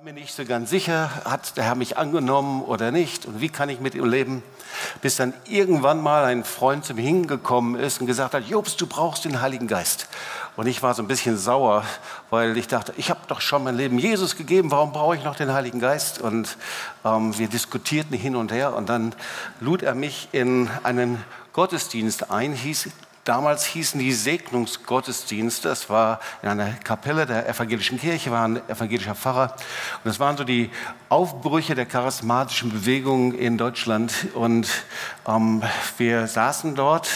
war mir nicht so ganz sicher, hat der Herr mich angenommen oder nicht und wie kann ich mit ihm leben, bis dann irgendwann mal ein Freund zu mir hingekommen ist und gesagt hat, Jobs, du brauchst den Heiligen Geist. Und ich war so ein bisschen sauer, weil ich dachte, ich habe doch schon mein Leben Jesus gegeben, warum brauche ich noch den Heiligen Geist? Und ähm, wir diskutierten hin und her und dann lud er mich in einen Gottesdienst ein, hieß Damals hießen die Segnungsgottesdienste. Das war in einer Kapelle der evangelischen Kirche, war ein evangelischer Pfarrer. Und das waren so die Aufbrüche der charismatischen Bewegung in Deutschland. Und ähm, wir saßen dort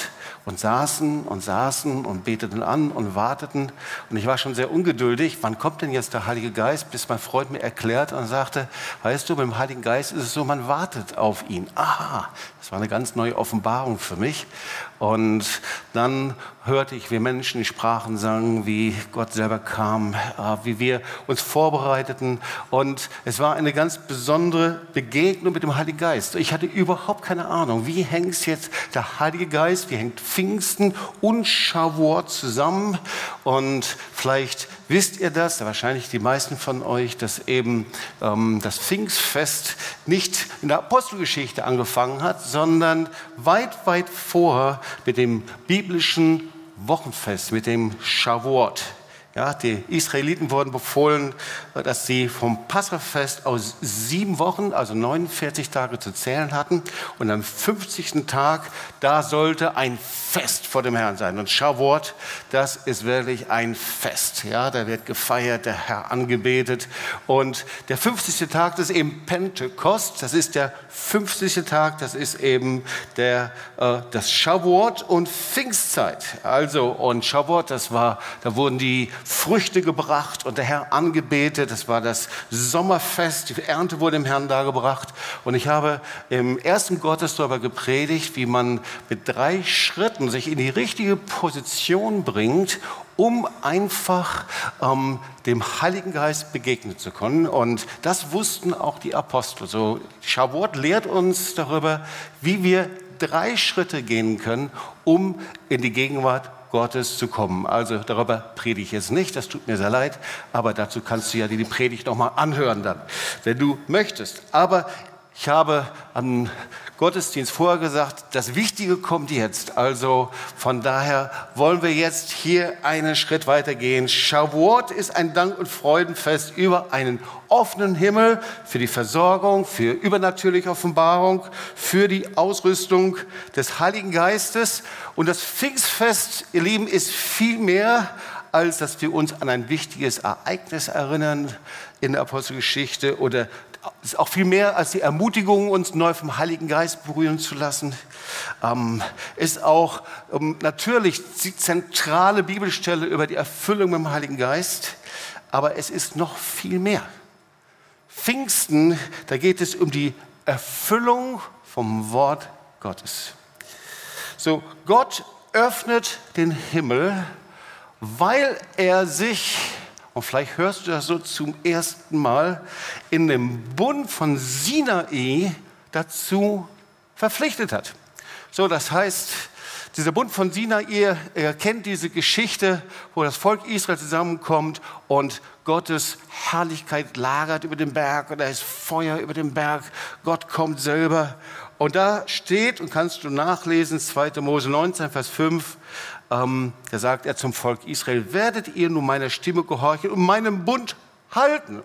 und saßen und saßen und beteten an und warteten. Und ich war schon sehr ungeduldig. Wann kommt denn jetzt der Heilige Geist? Bis mein Freund mir erklärt und sagte, weißt du, dem Heiligen Geist ist es so, man wartet auf ihn. Aha, das war eine ganz neue Offenbarung für mich. Und dann hörte ich, wie Menschen in Sprachen sangen, wie Gott selber kam, äh, wie wir uns vorbereiteten. Und es war eine ganz besondere Begegnung mit dem Heiligen Geist. Ich hatte überhaupt keine Ahnung, wie hängt jetzt der Heilige Geist, wie hängt Pfingsten und Shavuot zusammen. Und vielleicht wisst ihr das, wahrscheinlich die meisten von euch, dass eben ähm, das Pfingstfest nicht in der Apostelgeschichte angefangen hat, sondern weit, weit vor mit dem biblischen Wochenfest, mit dem Shavuot. Ja, die Israeliten wurden befohlen, dass sie vom Passafest aus sieben Wochen, also 49 Tage zu zählen hatten. Und am 50. Tag, da sollte ein Fest vor dem Herrn sein. Und Shavuot, das ist wirklich ein Fest. Ja, da wird gefeiert, der Herr angebetet. Und der 50. Tag, das ist eben Pentekost. Das ist der 50. Tag, das ist eben der, äh, das Shavuot und Pfingstzeit. Also, und Shavuot, das war, da wurden die Früchte gebracht und der Herr angebetet. Das war das Sommerfest. Die Ernte wurde dem Herrn dargebracht. Und ich habe im ersten Gottesdienst darüber gepredigt, wie man mit drei Schritten sich in die richtige Position bringt, um einfach ähm, dem Heiligen Geist begegnen zu können. Und das wussten auch die Apostel. So, Shavuot lehrt uns darüber, wie wir drei Schritte gehen können, um in die Gegenwart Gottes zu kommen. Also darüber predige ich jetzt nicht, das tut mir sehr leid, aber dazu kannst du ja die Predigt nochmal anhören dann, wenn du möchtest. Aber ich habe am Gottesdienst vorher gesagt, das Wichtige kommt jetzt. Also von daher wollen wir jetzt hier einen Schritt weiter gehen. Shavuot ist ein Dank- und Freudenfest über einen offenen Himmel für die Versorgung, für übernatürliche Offenbarung, für die Ausrüstung des Heiligen Geistes. Und das Pfingstfest, ihr Lieben, ist viel mehr als dass wir uns an ein wichtiges Ereignis erinnern in der Apostelgeschichte oder ist auch viel mehr als die Ermutigung, uns neu vom Heiligen Geist berühren zu lassen. Ähm, ist auch ähm, natürlich die zentrale Bibelstelle über die Erfüllung mit dem Heiligen Geist. Aber es ist noch viel mehr. Pfingsten, da geht es um die Erfüllung vom Wort Gottes. So, Gott öffnet den Himmel, weil er sich und vielleicht hörst du das so zum ersten Mal, in dem Bund von Sinai dazu verpflichtet hat. So, das heißt, dieser Bund von Sinai, ihr kennt diese Geschichte, wo das Volk Israel zusammenkommt und Gottes Herrlichkeit lagert über dem Berg und da ist Feuer über dem Berg. Gott kommt selber. Und da steht, und kannst du nachlesen, 2. Mose 19, Vers 5, ähm, da sagt er zum Volk Israel, werdet ihr nun meiner Stimme gehorchen und meinem Bund halten.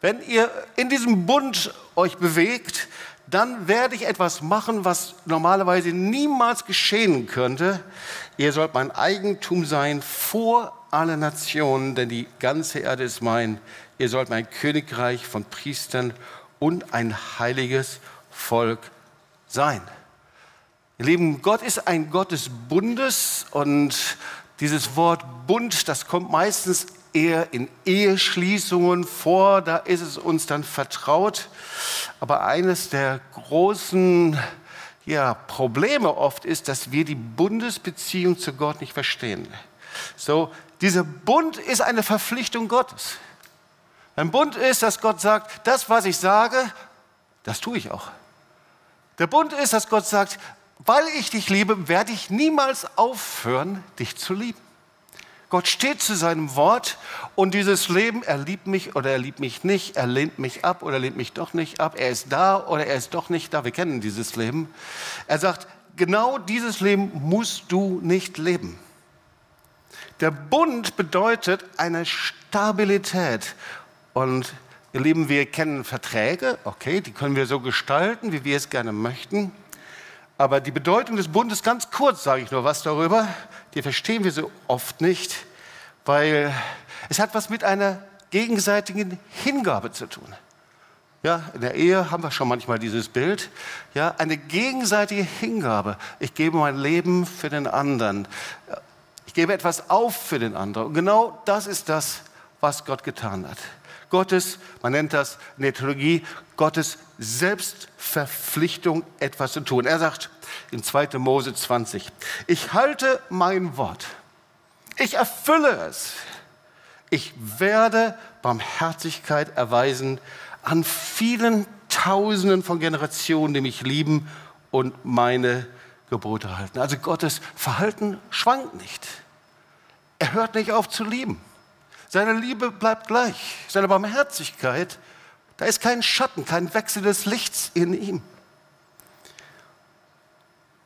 Wenn ihr in diesem Bund euch bewegt, dann werde ich etwas machen, was normalerweise niemals geschehen könnte. Ihr sollt mein Eigentum sein vor alle Nationen, denn die ganze Erde ist mein. Ihr sollt mein Königreich von Priestern und ein heiliges Volk sein. Ihr Lieben, Gott ist ein Gott des Bundes und dieses Wort Bund, das kommt meistens eher in Eheschließungen vor, da ist es uns dann vertraut. Aber eines der großen ja, Probleme oft ist, dass wir die Bundesbeziehung zu Gott nicht verstehen. So, dieser Bund ist eine Verpflichtung Gottes. Ein Bund ist, dass Gott sagt, das, was ich sage, das tue ich auch. Der Bund ist, dass Gott sagt, weil ich dich liebe, werde ich niemals aufhören, dich zu lieben. Gott steht zu seinem Wort und dieses Leben, er liebt mich oder er liebt mich nicht, er lehnt mich ab oder lehnt mich doch nicht ab, er ist da oder er ist doch nicht da. Wir kennen dieses Leben. Er sagt, genau dieses Leben musst du nicht leben. Der Bund bedeutet eine Stabilität. Und ihr Lieben, wir kennen Verträge, okay, die können wir so gestalten, wie wir es gerne möchten. Aber die Bedeutung des Bundes, ganz kurz sage ich nur was darüber, die verstehen wir so oft nicht, weil es hat was mit einer gegenseitigen Hingabe zu tun. Ja, in der Ehe haben wir schon manchmal dieses Bild. Ja, eine gegenseitige Hingabe. Ich gebe mein Leben für den anderen. Ich gebe etwas auf für den anderen. Und genau das ist das, was Gott getan hat. Gottes, man nennt das in der Theologie, Gottes Selbstverpflichtung, etwas zu tun. Er sagt in 2. Mose 20, ich halte mein Wort. Ich erfülle es. Ich werde Barmherzigkeit erweisen an vielen Tausenden von Generationen, die mich lieben und meine Gebote halten. Also Gottes Verhalten schwankt nicht. Er hört nicht auf zu lieben. Seine Liebe bleibt gleich. Seine Barmherzigkeit, da ist kein Schatten, kein Wechsel des Lichts in ihm.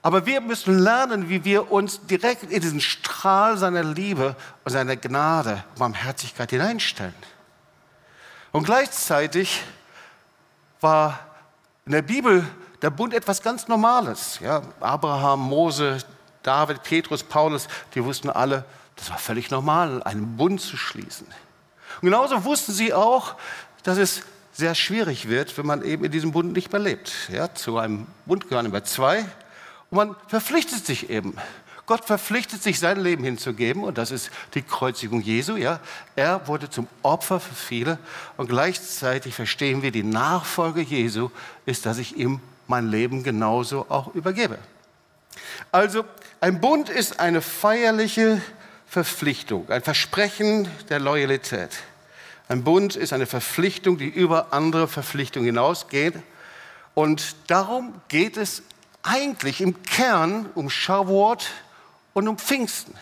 Aber wir müssen lernen, wie wir uns direkt in diesen Strahl seiner Liebe und seiner Gnade, Barmherzigkeit hineinstellen. Und gleichzeitig war in der Bibel der Bund etwas ganz Normales. Ja, Abraham, Mose, David, Petrus, Paulus, die wussten alle, das war völlig normal, einen Bund zu schließen. Und genauso wussten sie auch, dass es sehr schwierig wird, wenn man eben in diesem Bund nicht mehr lebt. Ja, zu einem Bund gehören immer zwei und man verpflichtet sich eben. Gott verpflichtet sich, sein Leben hinzugeben und das ist die Kreuzigung Jesu. Ja. Er wurde zum Opfer für viele und gleichzeitig verstehen wir, die Nachfolge Jesu ist, dass ich ihm mein Leben genauso auch übergebe. Also ein Bund ist eine feierliche Verpflichtung, ein Versprechen der Loyalität. Ein Bund ist eine Verpflichtung, die über andere Verpflichtungen hinausgeht. Und darum geht es eigentlich im Kern um Shavuot und um Pfingsten.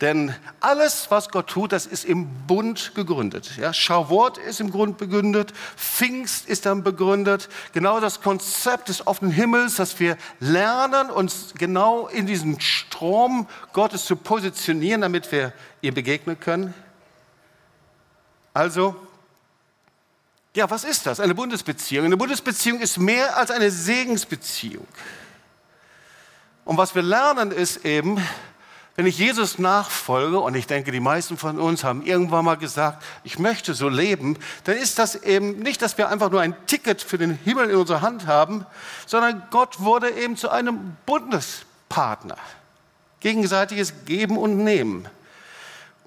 Denn alles, was Gott tut, das ist im Bund gegründet. Ja, Schauwort ist im Grund begründet, Pfingst ist dann begründet. Genau das Konzept des offenen Himmels, dass wir lernen, uns genau in diesem Strom Gottes zu positionieren, damit wir ihr begegnen können. Also, ja, was ist das? Eine Bundesbeziehung. Eine Bundesbeziehung ist mehr als eine Segensbeziehung. Und was wir lernen ist eben, wenn ich Jesus nachfolge, und ich denke, die meisten von uns haben irgendwann mal gesagt, ich möchte so leben, dann ist das eben nicht, dass wir einfach nur ein Ticket für den Himmel in unserer Hand haben, sondern Gott wurde eben zu einem Bundespartner. Gegenseitiges Geben und Nehmen.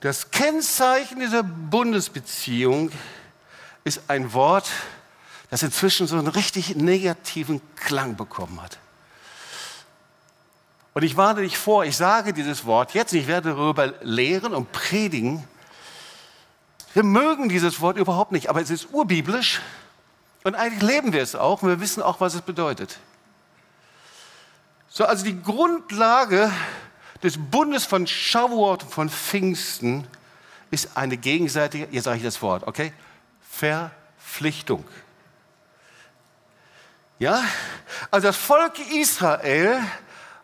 Das Kennzeichen dieser Bundesbeziehung ist ein Wort, das inzwischen so einen richtig negativen Klang bekommen hat. Und ich warne dich vor, ich sage dieses Wort jetzt, ich werde darüber lehren und predigen. Wir mögen dieses Wort überhaupt nicht, aber es ist urbiblisch und eigentlich leben wir es auch und wir wissen auch, was es bedeutet. So, also die Grundlage des Bundes von Shavuot von Pfingsten ist eine gegenseitige, jetzt sage ich das Wort, okay? Verpflichtung. Ja? Also das Volk Israel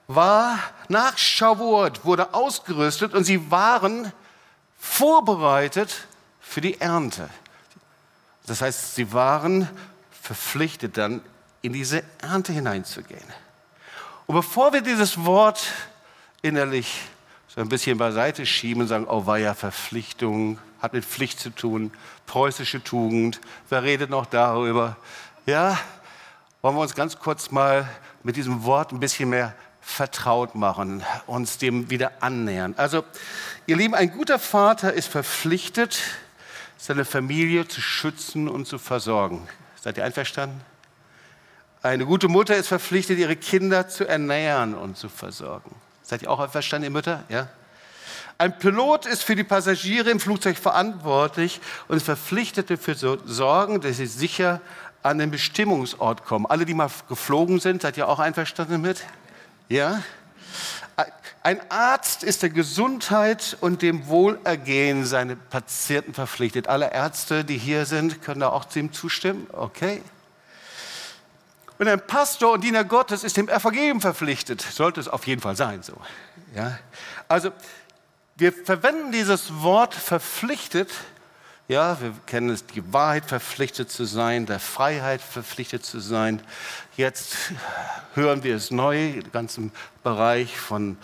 war nach Shavuot, wurde ausgerüstet und sie waren vorbereitet für die Ernte. Das heißt, sie waren verpflichtet dann in diese Ernte hineinzugehen. Und bevor wir dieses Wort innerlich so ein bisschen beiseite schieben und sagen, oh war ja Verpflichtung, hat mit Pflicht zu tun, preußische Tugend, wer redet noch darüber? Ja, wollen wir uns ganz kurz mal mit diesem Wort ein bisschen mehr vertraut machen, uns dem wieder annähern. Also, ihr Lieben, ein guter Vater ist verpflichtet, seine Familie zu schützen und zu versorgen. Seid ihr einverstanden? Eine gute Mutter ist verpflichtet, ihre Kinder zu ernähren und zu versorgen. Seid ihr auch einverstanden, ihr Mütter? Ja? Ein Pilot ist für die Passagiere im Flugzeug verantwortlich und ist verpflichtet dafür zu sorgen, dass sie sicher an den Bestimmungsort kommen. Alle, die mal geflogen sind, seid ihr auch einverstanden mit? Ja? Ein Arzt ist der Gesundheit und dem Wohlergehen seiner Patienten verpflichtet. Alle Ärzte, die hier sind, können da auch ihm zustimmen. Okay. Und ein Pastor und Diener Gottes ist dem Evangelium verpflichtet. Sollte es auf jeden Fall sein so. Ja? Also wir verwenden dieses Wort verpflichtet. Ja, wir kennen es, die Wahrheit verpflichtet zu sein, der Freiheit verpflichtet zu sein. Jetzt hören wir es neu, im ganzen Bereich von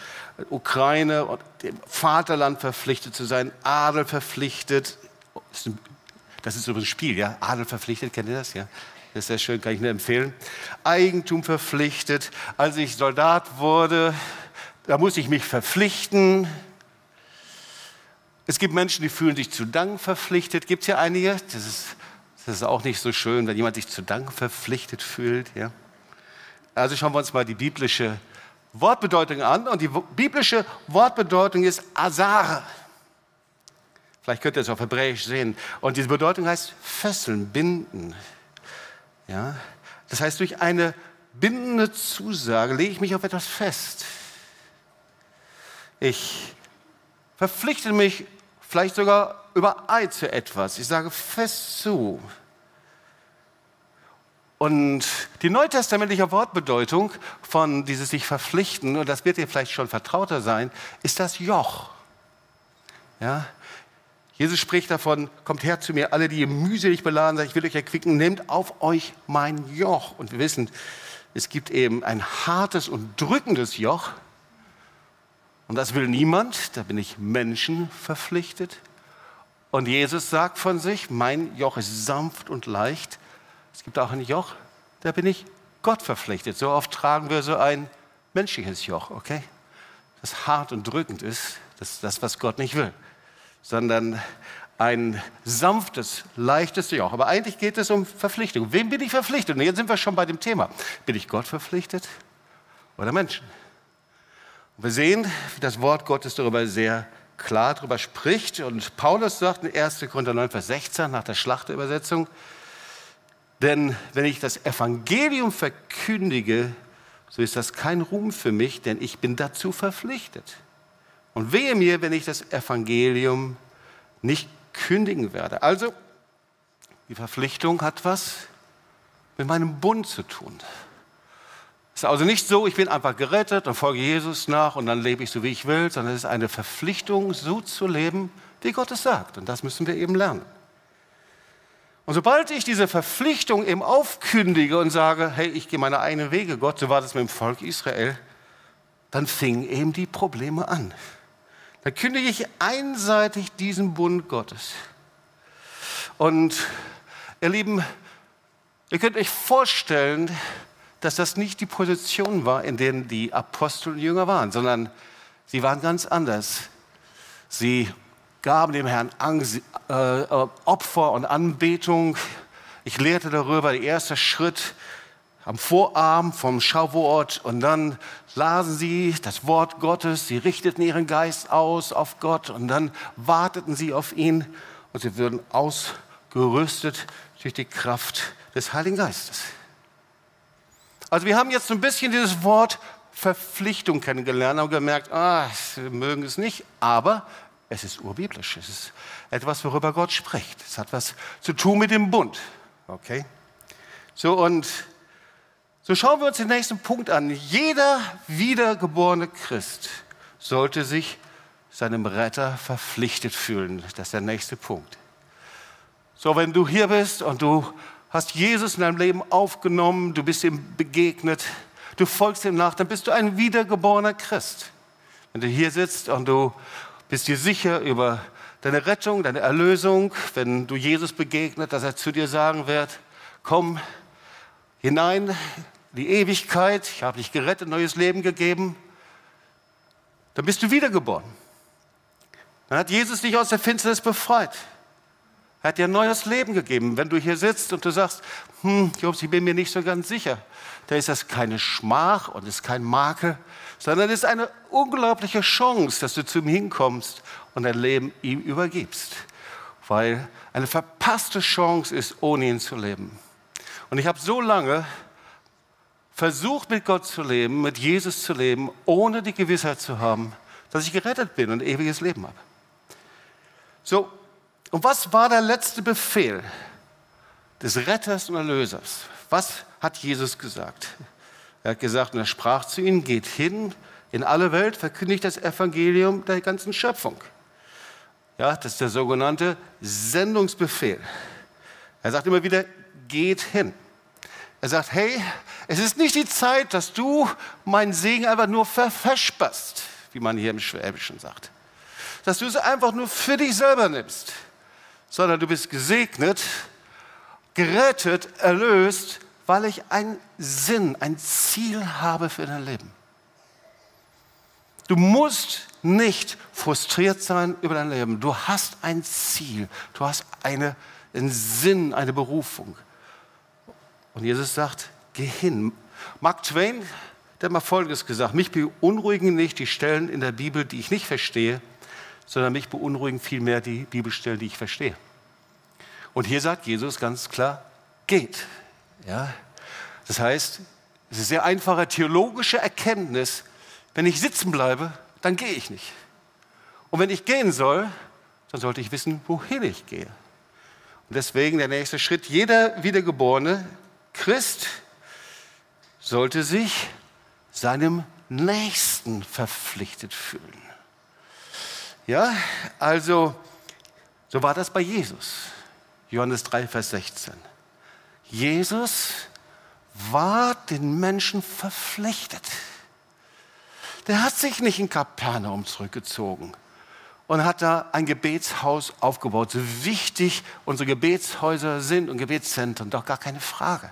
Ukraine und dem Vaterland verpflichtet zu sein, Adel verpflichtet. Das ist übrigens ein Spiel, ja? Adel verpflichtet, kennt ihr das? Ja? Das ist sehr schön, kann ich nur empfehlen. Eigentum verpflichtet. Als ich Soldat wurde, da muss ich mich verpflichten. Es gibt Menschen, die fühlen sich zu Dank verpflichtet. Gibt es ja einige. Das ist, das ist auch nicht so schön, wenn jemand sich zu Dank verpflichtet fühlt. Ja? Also schauen wir uns mal die biblische Wortbedeutung an. Und die biblische Wortbedeutung ist Azar. Vielleicht könnt ihr es auf Hebräisch sehen. Und diese Bedeutung heißt fesseln, binden. Ja? Das heißt, durch eine bindende Zusage lege ich mich auf etwas fest. Ich verpflichte mich vielleicht sogar über Eid zu etwas. Ich sage fest zu. Und die neutestamentliche Wortbedeutung von dieses sich verpflichten, und das wird dir vielleicht schon vertrauter sein, ist das Joch. Ja? Jesus spricht davon, kommt her zu mir, alle, die ihr mühselig beladen seid, ich will euch erquicken, nehmt auf euch mein Joch. Und wir wissen, es gibt eben ein hartes und drückendes Joch, und das will niemand, da bin ich Menschen verpflichtet. Und Jesus sagt von sich, mein Joch ist sanft und leicht. Es gibt auch ein Joch, da bin ich Gott verpflichtet. So oft tragen wir so ein menschliches Joch, okay? Das hart und drückend ist, das ist das, was Gott nicht will, sondern ein sanftes, leichtes Joch. Aber eigentlich geht es um Verpflichtung. Wem bin ich verpflichtet? Und jetzt sind wir schon bei dem Thema. Bin ich Gott verpflichtet oder Menschen? Wir sehen, wie das Wort Gottes darüber sehr klar darüber spricht. Und Paulus sagt in 1. Korinther 9, Vers 16 nach der Schlachterübersetzung, denn wenn ich das Evangelium verkündige, so ist das kein Ruhm für mich, denn ich bin dazu verpflichtet. Und wehe mir, wenn ich das Evangelium nicht kündigen werde. Also, die Verpflichtung hat was mit meinem Bund zu tun. Ist also nicht so, ich bin einfach gerettet und folge Jesus nach und dann lebe ich so, wie ich will, sondern es ist eine Verpflichtung, so zu leben, wie Gott es sagt. Und das müssen wir eben lernen. Und sobald ich diese Verpflichtung eben aufkündige und sage, hey, ich gehe meine eigenen Wege, Gott, so war das mit dem Volk Israel, dann fingen eben die Probleme an. Dann kündige ich einseitig diesen Bund Gottes. Und ihr Lieben, ihr könnt euch vorstellen, dass das nicht die Position war, in denen die Apostel und Jünger waren, sondern sie waren ganz anders. Sie gaben dem Herrn Angst, äh, äh, Opfer und Anbetung. Ich lehrte darüber, der erste Schritt am Vorabend vom Schauwort und dann lasen sie das Wort Gottes, sie richteten ihren Geist aus auf Gott und dann warteten sie auf ihn und sie würden ausgerüstet durch die Kraft des Heiligen Geistes. Also wir haben jetzt so ein bisschen dieses Wort Verpflichtung kennengelernt und gemerkt, ah, wir mögen es nicht, aber es ist urbiblisch. Es ist etwas, worüber Gott spricht. Es hat was zu tun mit dem Bund. Okay? So, und so schauen wir uns den nächsten Punkt an. Jeder wiedergeborene Christ sollte sich seinem Retter verpflichtet fühlen. Das ist der nächste Punkt. So, wenn du hier bist und du hast Jesus in deinem Leben aufgenommen, du bist ihm begegnet, du folgst ihm nach, dann bist du ein wiedergeborener Christ. Wenn du hier sitzt und du bist dir sicher über deine Rettung, deine Erlösung, wenn du Jesus begegnet, dass er zu dir sagen wird, komm hinein in die Ewigkeit, ich habe dich gerettet, neues Leben gegeben, dann bist du wiedergeboren. Dann hat Jesus dich aus der Finsternis befreit. Er hat dir ein neues Leben gegeben. Wenn du hier sitzt und du sagst, hm, Jobs, ich bin mir nicht so ganz sicher, da ist das keine Schmach und ist kein Makel, sondern es ist eine unglaubliche Chance, dass du zu ihm hinkommst und dein Leben ihm übergibst. Weil eine verpasste Chance ist, ohne ihn zu leben. Und ich habe so lange versucht mit Gott zu leben, mit Jesus zu leben, ohne die Gewissheit zu haben, dass ich gerettet bin und ewiges Leben habe. So, und was war der letzte Befehl des Retters und Erlösers? Was hat Jesus gesagt? Er hat gesagt, und er sprach zu ihnen, geht hin in alle Welt, verkündigt das Evangelium der ganzen Schöpfung. Ja, das ist der sogenannte Sendungsbefehl. Er sagt immer wieder, geht hin. Er sagt, hey, es ist nicht die Zeit, dass du meinen Segen einfach nur verfesperst, wie man hier im Schwäbischen sagt. Dass du es einfach nur für dich selber nimmst, sondern du bist gesegnet, gerettet, erlöst, weil ich einen Sinn, ein Ziel habe für dein Leben. Du musst nicht frustriert sein über dein Leben. Du hast ein Ziel, du hast eine, einen Sinn, eine Berufung. Und Jesus sagt, geh hin. Mark Twain, der hat mal Folgendes gesagt, mich beunruhigen nicht die Stellen in der Bibel, die ich nicht verstehe, sondern mich beunruhigen vielmehr die Bibelstellen, die ich verstehe. Und hier sagt Jesus ganz klar, geht. Ja? Das heißt, es ist eine sehr einfache theologische Erkenntnis, wenn ich sitzen bleibe, dann gehe ich nicht. Und wenn ich gehen soll, dann sollte ich wissen, wohin ich gehe. Und deswegen der nächste Schritt, jeder wiedergeborene Christ sollte sich seinem Nächsten verpflichtet fühlen. Ja, also so war das bei Jesus. Johannes 3, Vers 16. Jesus war den Menschen verpflichtet. Der hat sich nicht in Kapernaum zurückgezogen und hat da ein Gebetshaus aufgebaut. So wichtig unsere Gebetshäuser sind und Gebetszentren, doch gar keine Frage.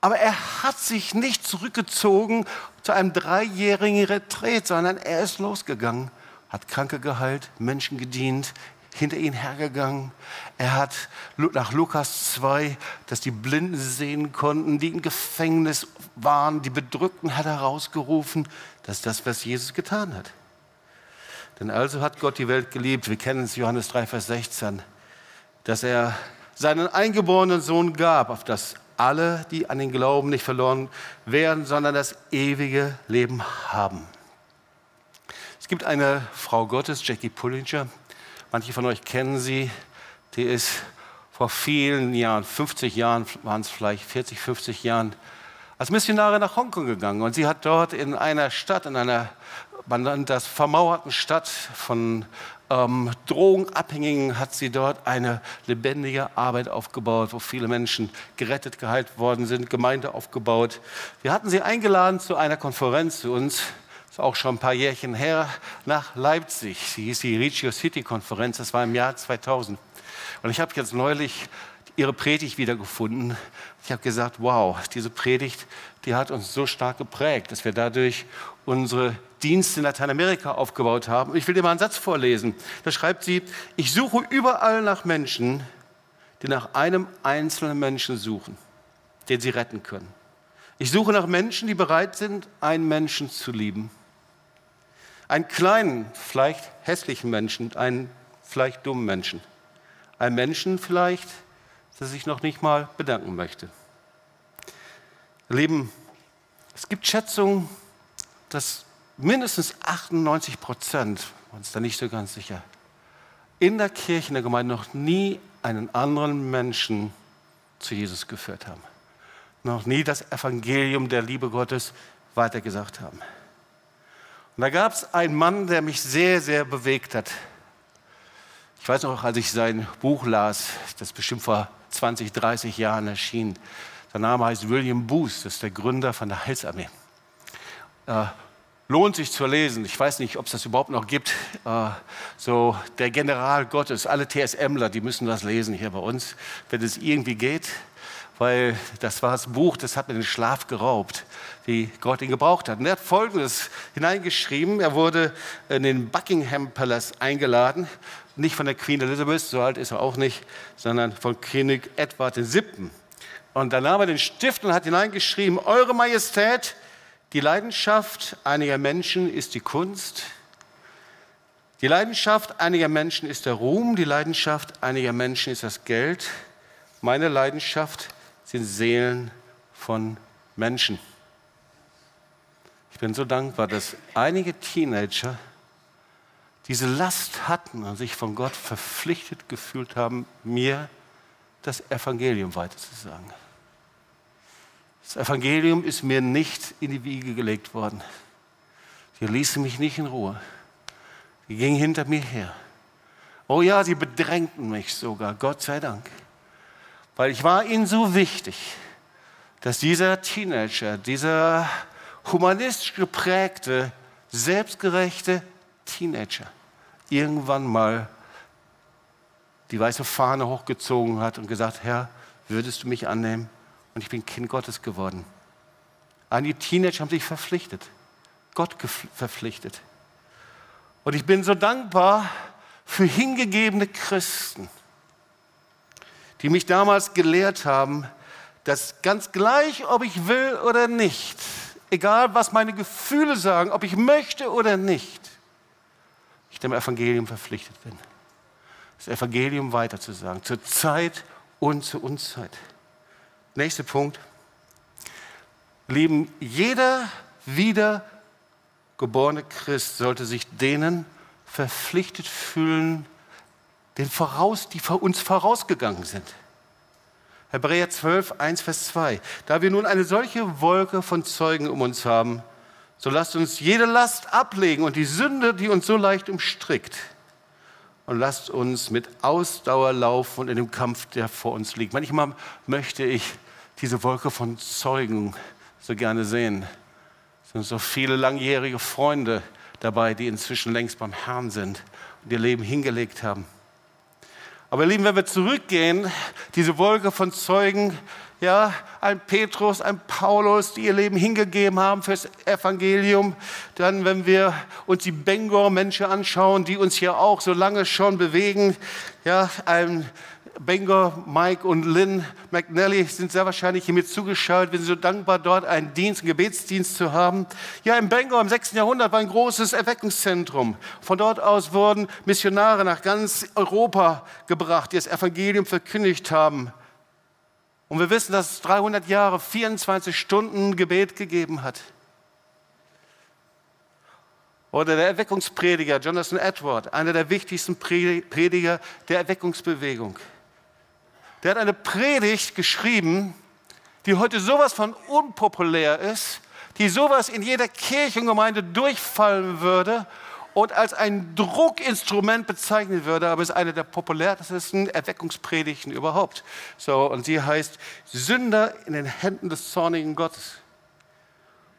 Aber er hat sich nicht zurückgezogen zu einem dreijährigen Retreat, sondern er ist losgegangen, hat Kranke geheilt, Menschen gedient, hinter ihn hergegangen. Er hat nach Lukas 2, dass die Blinden sehen konnten, die im Gefängnis waren, die Bedrückten hat er rausgerufen. Das ist das, was Jesus getan hat. Denn also hat Gott die Welt geliebt. Wir kennen es, Johannes 3, Vers 16, dass er seinen eingeborenen Sohn gab, auf das alle, die an den Glauben nicht verloren werden, sondern das ewige Leben haben. Es gibt eine Frau Gottes, Jackie Pullinger, Manche von euch kennen sie. Die ist vor vielen Jahren, 50 Jahren waren es vielleicht, 40, 50 Jahren, als Missionarin nach Hongkong gegangen. Und sie hat dort in einer Stadt, in einer, man nennt das vermauerten Stadt von ähm, Drogenabhängigen, hat sie dort eine lebendige Arbeit aufgebaut, wo viele Menschen gerettet, geheilt worden sind, Gemeinde aufgebaut. Wir hatten sie eingeladen zu einer Konferenz zu uns auch schon ein paar Jährchen her, nach Leipzig. Sie hieß die Regio City Konferenz, das war im Jahr 2000. Und ich habe jetzt neulich ihre Predigt wiedergefunden. Ich habe gesagt, wow, diese Predigt, die hat uns so stark geprägt, dass wir dadurch unsere Dienste in Lateinamerika aufgebaut haben. Ich will dir mal einen Satz vorlesen. Da schreibt sie, ich suche überall nach Menschen, die nach einem einzelnen Menschen suchen, den sie retten können. Ich suche nach Menschen, die bereit sind, einen Menschen zu lieben. Einen kleinen, vielleicht hässlichen Menschen, einen vielleicht dummen Menschen. Einen Menschen vielleicht, der sich noch nicht mal bedanken möchte. Lieben, es gibt Schätzungen, dass mindestens 98 Prozent, uns da nicht so ganz sicher, in der Kirche, in der Gemeinde noch nie einen anderen Menschen zu Jesus geführt haben. Noch nie das Evangelium der Liebe Gottes weitergesagt haben. Und da gab es einen Mann, der mich sehr, sehr bewegt hat. Ich weiß noch, als ich sein Buch las, das bestimmt vor 20, 30 Jahren erschien. Sein Name heißt William Booth, das ist der Gründer von der Heilsarmee. Äh, lohnt sich zu lesen. Ich weiß nicht, ob es das überhaupt noch gibt. Äh, so der General Gottes, alle TSMler, die müssen das lesen hier bei uns, wenn es irgendwie geht weil das war das Buch, das hat mir den Schlaf geraubt, wie Gott ihn gebraucht hat. Und er hat Folgendes hineingeschrieben. Er wurde in den Buckingham Palace eingeladen, nicht von der Queen Elizabeth, so alt ist er auch nicht, sondern von König Edward VII. Und dann nahm er den Stift und hat hineingeschrieben, Eure Majestät, die Leidenschaft einiger Menschen ist die Kunst, die Leidenschaft einiger Menschen ist der Ruhm, die Leidenschaft einiger Menschen ist das Geld. Meine Leidenschaft sind Seelen von Menschen. Ich bin so dankbar, dass einige Teenager diese Last hatten und sich von Gott verpflichtet gefühlt haben, mir das Evangelium weiterzusagen. Das Evangelium ist mir nicht in die Wiege gelegt worden. Sie ließen mich nicht in Ruhe. Sie gingen hinter mir her. Oh ja, sie bedrängten mich sogar, Gott sei Dank. Weil ich war ihnen so wichtig, dass dieser Teenager, dieser humanistisch geprägte, selbstgerechte Teenager irgendwann mal die weiße Fahne hochgezogen hat und gesagt, Herr, würdest du mich annehmen? Und ich bin Kind Gottes geworden. Einige Teenager haben sich verpflichtet, Gott verpflichtet. Und ich bin so dankbar für hingegebene Christen, die mich damals gelehrt haben, dass ganz gleich, ob ich will oder nicht, egal was meine Gefühle sagen, ob ich möchte oder nicht, ich dem Evangelium verpflichtet bin. Das Evangelium weiterzusagen, zur Zeit und zur Unzeit. Nächster Punkt. Lieben, jeder wiedergeborene Christ sollte sich denen verpflichtet fühlen, den voraus, die uns vorausgegangen sind. Hebräer 12, 1, Vers 2. Da wir nun eine solche Wolke von Zeugen um uns haben, so lasst uns jede Last ablegen und die Sünde, die uns so leicht umstrickt. Und lasst uns mit Ausdauer laufen und in dem Kampf, der vor uns liegt. Manchmal möchte ich diese Wolke von Zeugen so gerne sehen. Es sind so viele langjährige Freunde dabei, die inzwischen längst beim Herrn sind und ihr Leben hingelegt haben. Aber ihr Lieben, wenn wir zurückgehen, diese Wolke von Zeugen, ja, ein Petrus, ein Paulus, die ihr Leben hingegeben haben fürs Evangelium. Dann, wenn wir uns die Bengor-Menschen anschauen, die uns hier auch so lange schon bewegen, ja, ein Bangor, Mike und Lynn McNally sind sehr wahrscheinlich hier mit zugeschaltet. Wir sind so dankbar, dort einen Dienst, einen Gebetsdienst zu haben. Ja, in Bangor im 6. Jahrhundert war ein großes Erweckungszentrum. Von dort aus wurden Missionare nach ganz Europa gebracht, die das Evangelium verkündigt haben. Und wir wissen, dass es 300 Jahre 24 Stunden Gebet gegeben hat. Oder der Erweckungsprediger Jonathan Edward, einer der wichtigsten Prediger der Erweckungsbewegung. Der hat eine Predigt geschrieben, die heute sowas von unpopulär ist, die sowas in jeder Kirche und Gemeinde durchfallen würde und als ein Druckinstrument bezeichnet würde, aber es ist eine der populärsten Erweckungspredigten überhaupt. So, und sie heißt Sünder in den Händen des zornigen Gottes.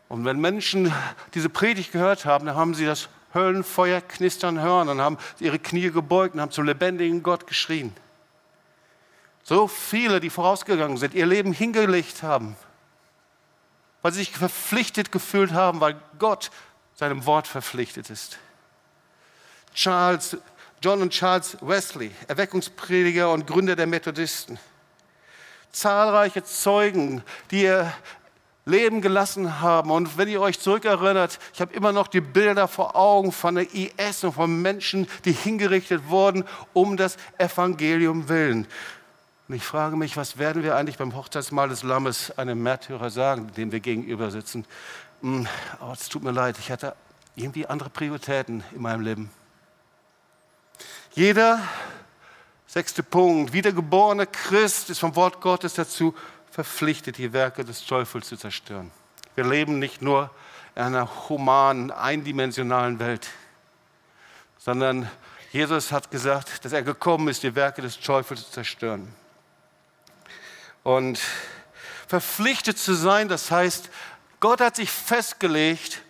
Und wenn Menschen diese Predigt gehört haben, dann haben sie das Höllenfeuer knistern hören und haben ihre Knie gebeugt und haben zum lebendigen Gott geschrien. So viele, die vorausgegangen sind, ihr Leben hingelegt haben, weil sie sich verpflichtet gefühlt haben, weil Gott seinem Wort verpflichtet ist. Charles, John und Charles Wesley, Erweckungsprediger und Gründer der Methodisten. Zahlreiche Zeugen, die ihr Leben gelassen haben. Und wenn ihr euch zurückerinnert, ich habe immer noch die Bilder vor Augen von der IS und von Menschen, die hingerichtet wurden um das Evangelium willen. Und ich frage mich, was werden wir eigentlich beim Hochzeitsmahl des Lammes einem Märtyrer sagen, dem wir gegenüber sitzen? Hm, oh, es tut mir leid, ich hatte irgendwie andere Prioritäten in meinem Leben. Jeder, sechste Punkt, wiedergeborene Christ ist vom Wort Gottes dazu verpflichtet, die Werke des Teufels zu zerstören. Wir leben nicht nur in einer humanen, eindimensionalen Welt, sondern Jesus hat gesagt, dass er gekommen ist, die Werke des Teufels zu zerstören. Und verpflichtet zu sein, das heißt, Gott hat sich festgelegt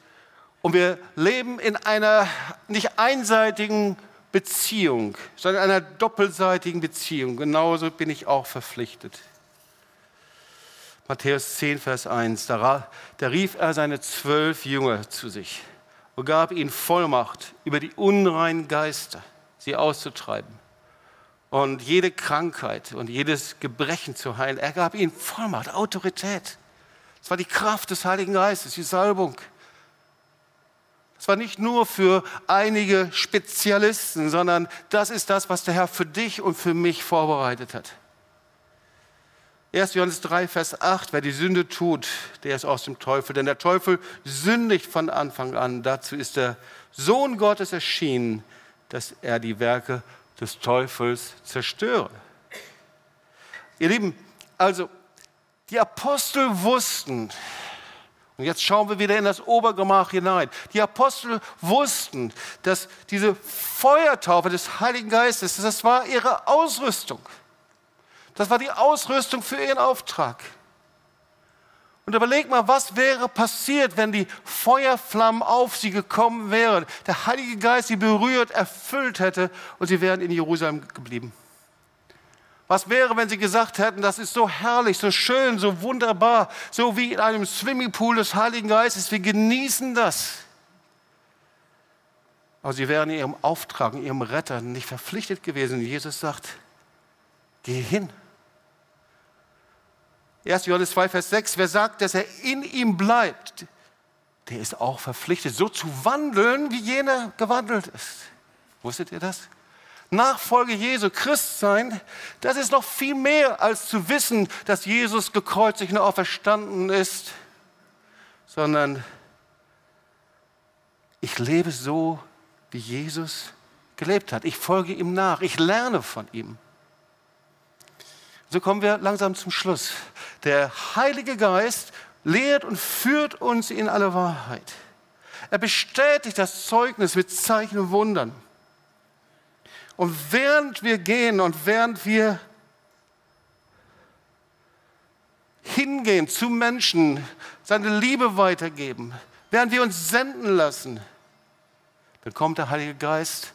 und wir leben in einer nicht einseitigen Beziehung, sondern einer doppelseitigen Beziehung. Genauso bin ich auch verpflichtet. Matthäus 10, Vers 1, da, da rief er seine zwölf Jünger zu sich und gab ihnen Vollmacht über die unreinen Geister, sie auszutreiben und jede Krankheit und jedes Gebrechen zu heilen. Er gab ihnen Vollmacht, Autorität. Es war die Kraft des Heiligen Geistes, die Salbung. Es war nicht nur für einige Spezialisten, sondern das ist das, was der Herr für dich und für mich vorbereitet hat. 1. Johannes 3, Vers 8, wer die Sünde tut, der ist aus dem Teufel. Denn der Teufel sündigt von Anfang an. Dazu ist der Sohn Gottes erschienen, dass er die Werke des Teufels zerstöre. Ihr Lieben, also die Apostel wussten, und jetzt schauen wir wieder in das Obergemach hinein. Die Apostel wussten, dass diese Feuertaufe des Heiligen Geistes, das war ihre Ausrüstung. Das war die Ausrüstung für ihren Auftrag. Und überleg mal, was wäre passiert, wenn die Feuerflammen auf sie gekommen wären, der Heilige Geist sie berührt, erfüllt hätte und sie wären in Jerusalem geblieben. Was wäre, wenn sie gesagt hätten, das ist so herrlich, so schön, so wunderbar, so wie in einem Swimmingpool des Heiligen Geistes, wir genießen das. Aber sie wären ihrem Auftrag, ihrem Retter nicht verpflichtet gewesen. Jesus sagt, geh hin 1. Johannes 2, Vers 6, wer sagt, dass er in ihm bleibt, der ist auch verpflichtet, so zu wandeln, wie jener gewandelt ist. Wusstet ihr das? Nachfolge Jesu, Christ sein, das ist noch viel mehr als zu wissen, dass Jesus gekreuzigt und auferstanden ist, sondern ich lebe so, wie Jesus gelebt hat. Ich folge ihm nach, ich lerne von ihm. So kommen wir langsam zum Schluss. Der Heilige Geist lehrt und führt uns in alle Wahrheit. Er bestätigt das Zeugnis mit Zeichen und Wundern. Und während wir gehen und während wir hingehen zu Menschen, seine Liebe weitergeben, während wir uns senden lassen, dann kommt der Heilige Geist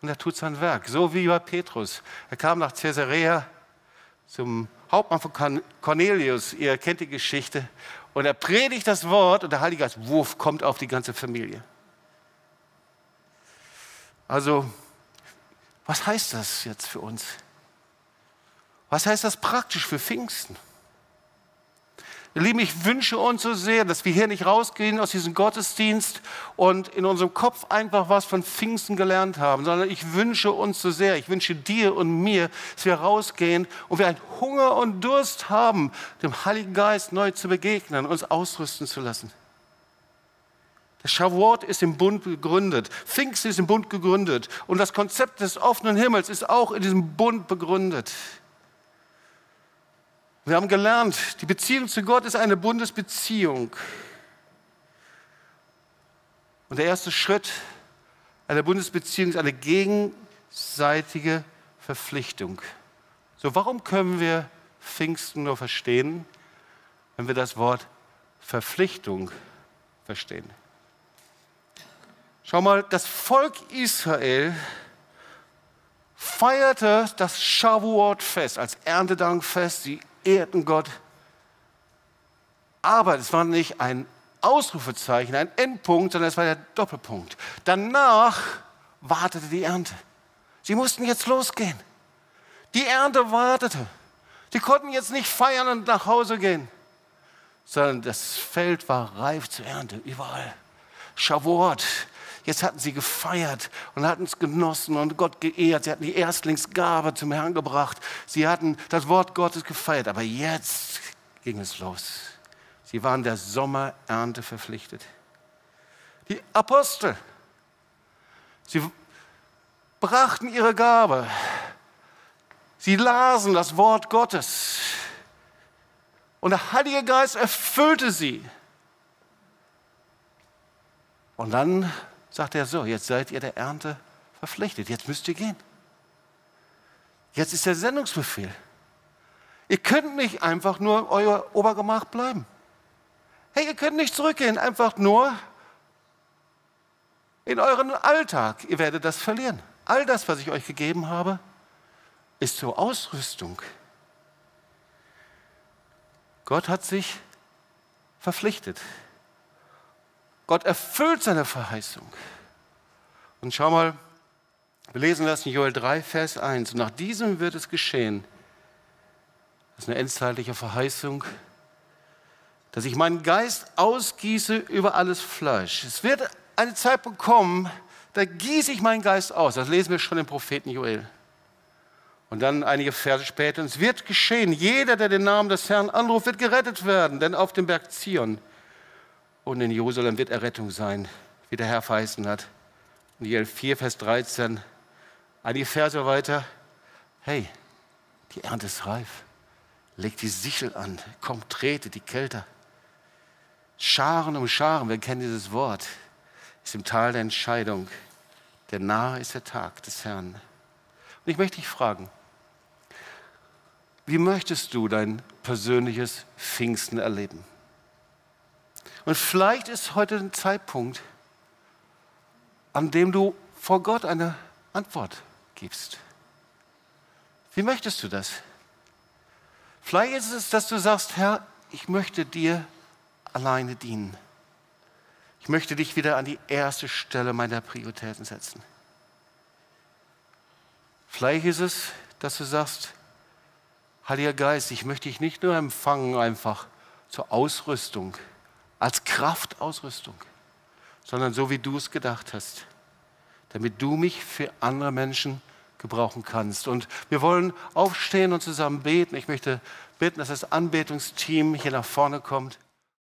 und er tut sein Werk. So wie bei Petrus. Er kam nach Caesarea zum Hauptmann von Cornelius, ihr kennt die Geschichte, und er predigt das Wort und der Heilige Geist, wuff, kommt auf die ganze Familie. Also, was heißt das jetzt für uns? Was heißt das praktisch für Pfingsten? Ihr Lieben, ich wünsche uns so sehr, dass wir hier nicht rausgehen aus diesem Gottesdienst und in unserem Kopf einfach was von Pfingsten gelernt haben, sondern ich wünsche uns so sehr, ich wünsche dir und mir, dass wir rausgehen und wir einen Hunger und Durst haben, dem Heiligen Geist neu zu begegnen, uns ausrüsten zu lassen. Das Shavuot ist im Bund gegründet. Pfingsten ist im Bund gegründet. Und das Konzept des offenen Himmels ist auch in diesem Bund begründet. Wir haben gelernt, die Beziehung zu Gott ist eine Bundesbeziehung. Und der erste Schritt einer Bundesbeziehung ist eine gegenseitige Verpflichtung. So, warum können wir Pfingsten nur verstehen, wenn wir das Wort Verpflichtung verstehen? Schau mal, das Volk Israel feierte das Shavuot-Fest als Erntedankfest. Sie ehrten Gott. Aber es war nicht ein Ausrufezeichen, ein Endpunkt, sondern es war der Doppelpunkt. Danach wartete die Ernte. Sie mussten jetzt losgehen. Die Ernte wartete. Sie konnten jetzt nicht feiern und nach Hause gehen, sondern das Feld war reif zur Ernte, überall. Shavuot, Jetzt hatten sie gefeiert und hatten es genossen und Gott geehrt. Sie hatten die Erstlingsgabe zum Herrn gebracht. Sie hatten das Wort Gottes gefeiert. Aber jetzt ging es los. Sie waren der Sommerernte verpflichtet. Die Apostel, sie brachten ihre Gabe. Sie lasen das Wort Gottes. Und der Heilige Geist erfüllte sie. Und dann sagt er so, jetzt seid ihr der Ernte verpflichtet, jetzt müsst ihr gehen. Jetzt ist der Sendungsbefehl. Ihr könnt nicht einfach nur euer Obergemach bleiben. Hey, ihr könnt nicht zurückgehen, einfach nur in euren Alltag. Ihr werdet das verlieren. All das, was ich euch gegeben habe, ist zur Ausrüstung. Gott hat sich verpflichtet. Gott erfüllt seine Verheißung. Und schau mal, wir lesen das in Joel 3, Vers 1. Und nach diesem wird es geschehen, das ist eine endzeitliche Verheißung, dass ich meinen Geist ausgieße über alles Fleisch. Es wird eine Zeit bekommen, da gieße ich meinen Geist aus. Das lesen wir schon im Propheten Joel. Und dann einige Verse später, es wird geschehen, jeder, der den Namen des Herrn anruft, wird gerettet werden, denn auf dem Berg Zion und in Jerusalem wird Errettung sein, wie der Herr verheißen hat. Und Joel 4, Vers 13, einige Verse weiter, hey, die Ernte ist reif, legt die Sichel an, kommt, trete die Kälte. Scharen um Scharen, wir kennen dieses Wort, ist im Tal der Entscheidung. Der nahe ist der Tag des Herrn. Und ich möchte dich fragen, wie möchtest du dein persönliches Pfingsten erleben? Und vielleicht ist heute ein Zeitpunkt, an dem du vor Gott eine Antwort gibst. Wie möchtest du das? Vielleicht ist es, dass du sagst, Herr, ich möchte dir alleine dienen. Ich möchte dich wieder an die erste Stelle meiner Prioritäten setzen. Vielleicht ist es, dass du sagst, Heiliger Geist, ich möchte dich nicht nur empfangen einfach zur Ausrüstung, als Kraftausrüstung, sondern so wie du es gedacht hast, damit du mich für andere Menschen gebrauchen kannst. Und wir wollen aufstehen und zusammen beten. Ich möchte bitten, dass das Anbetungsteam hier nach vorne kommt.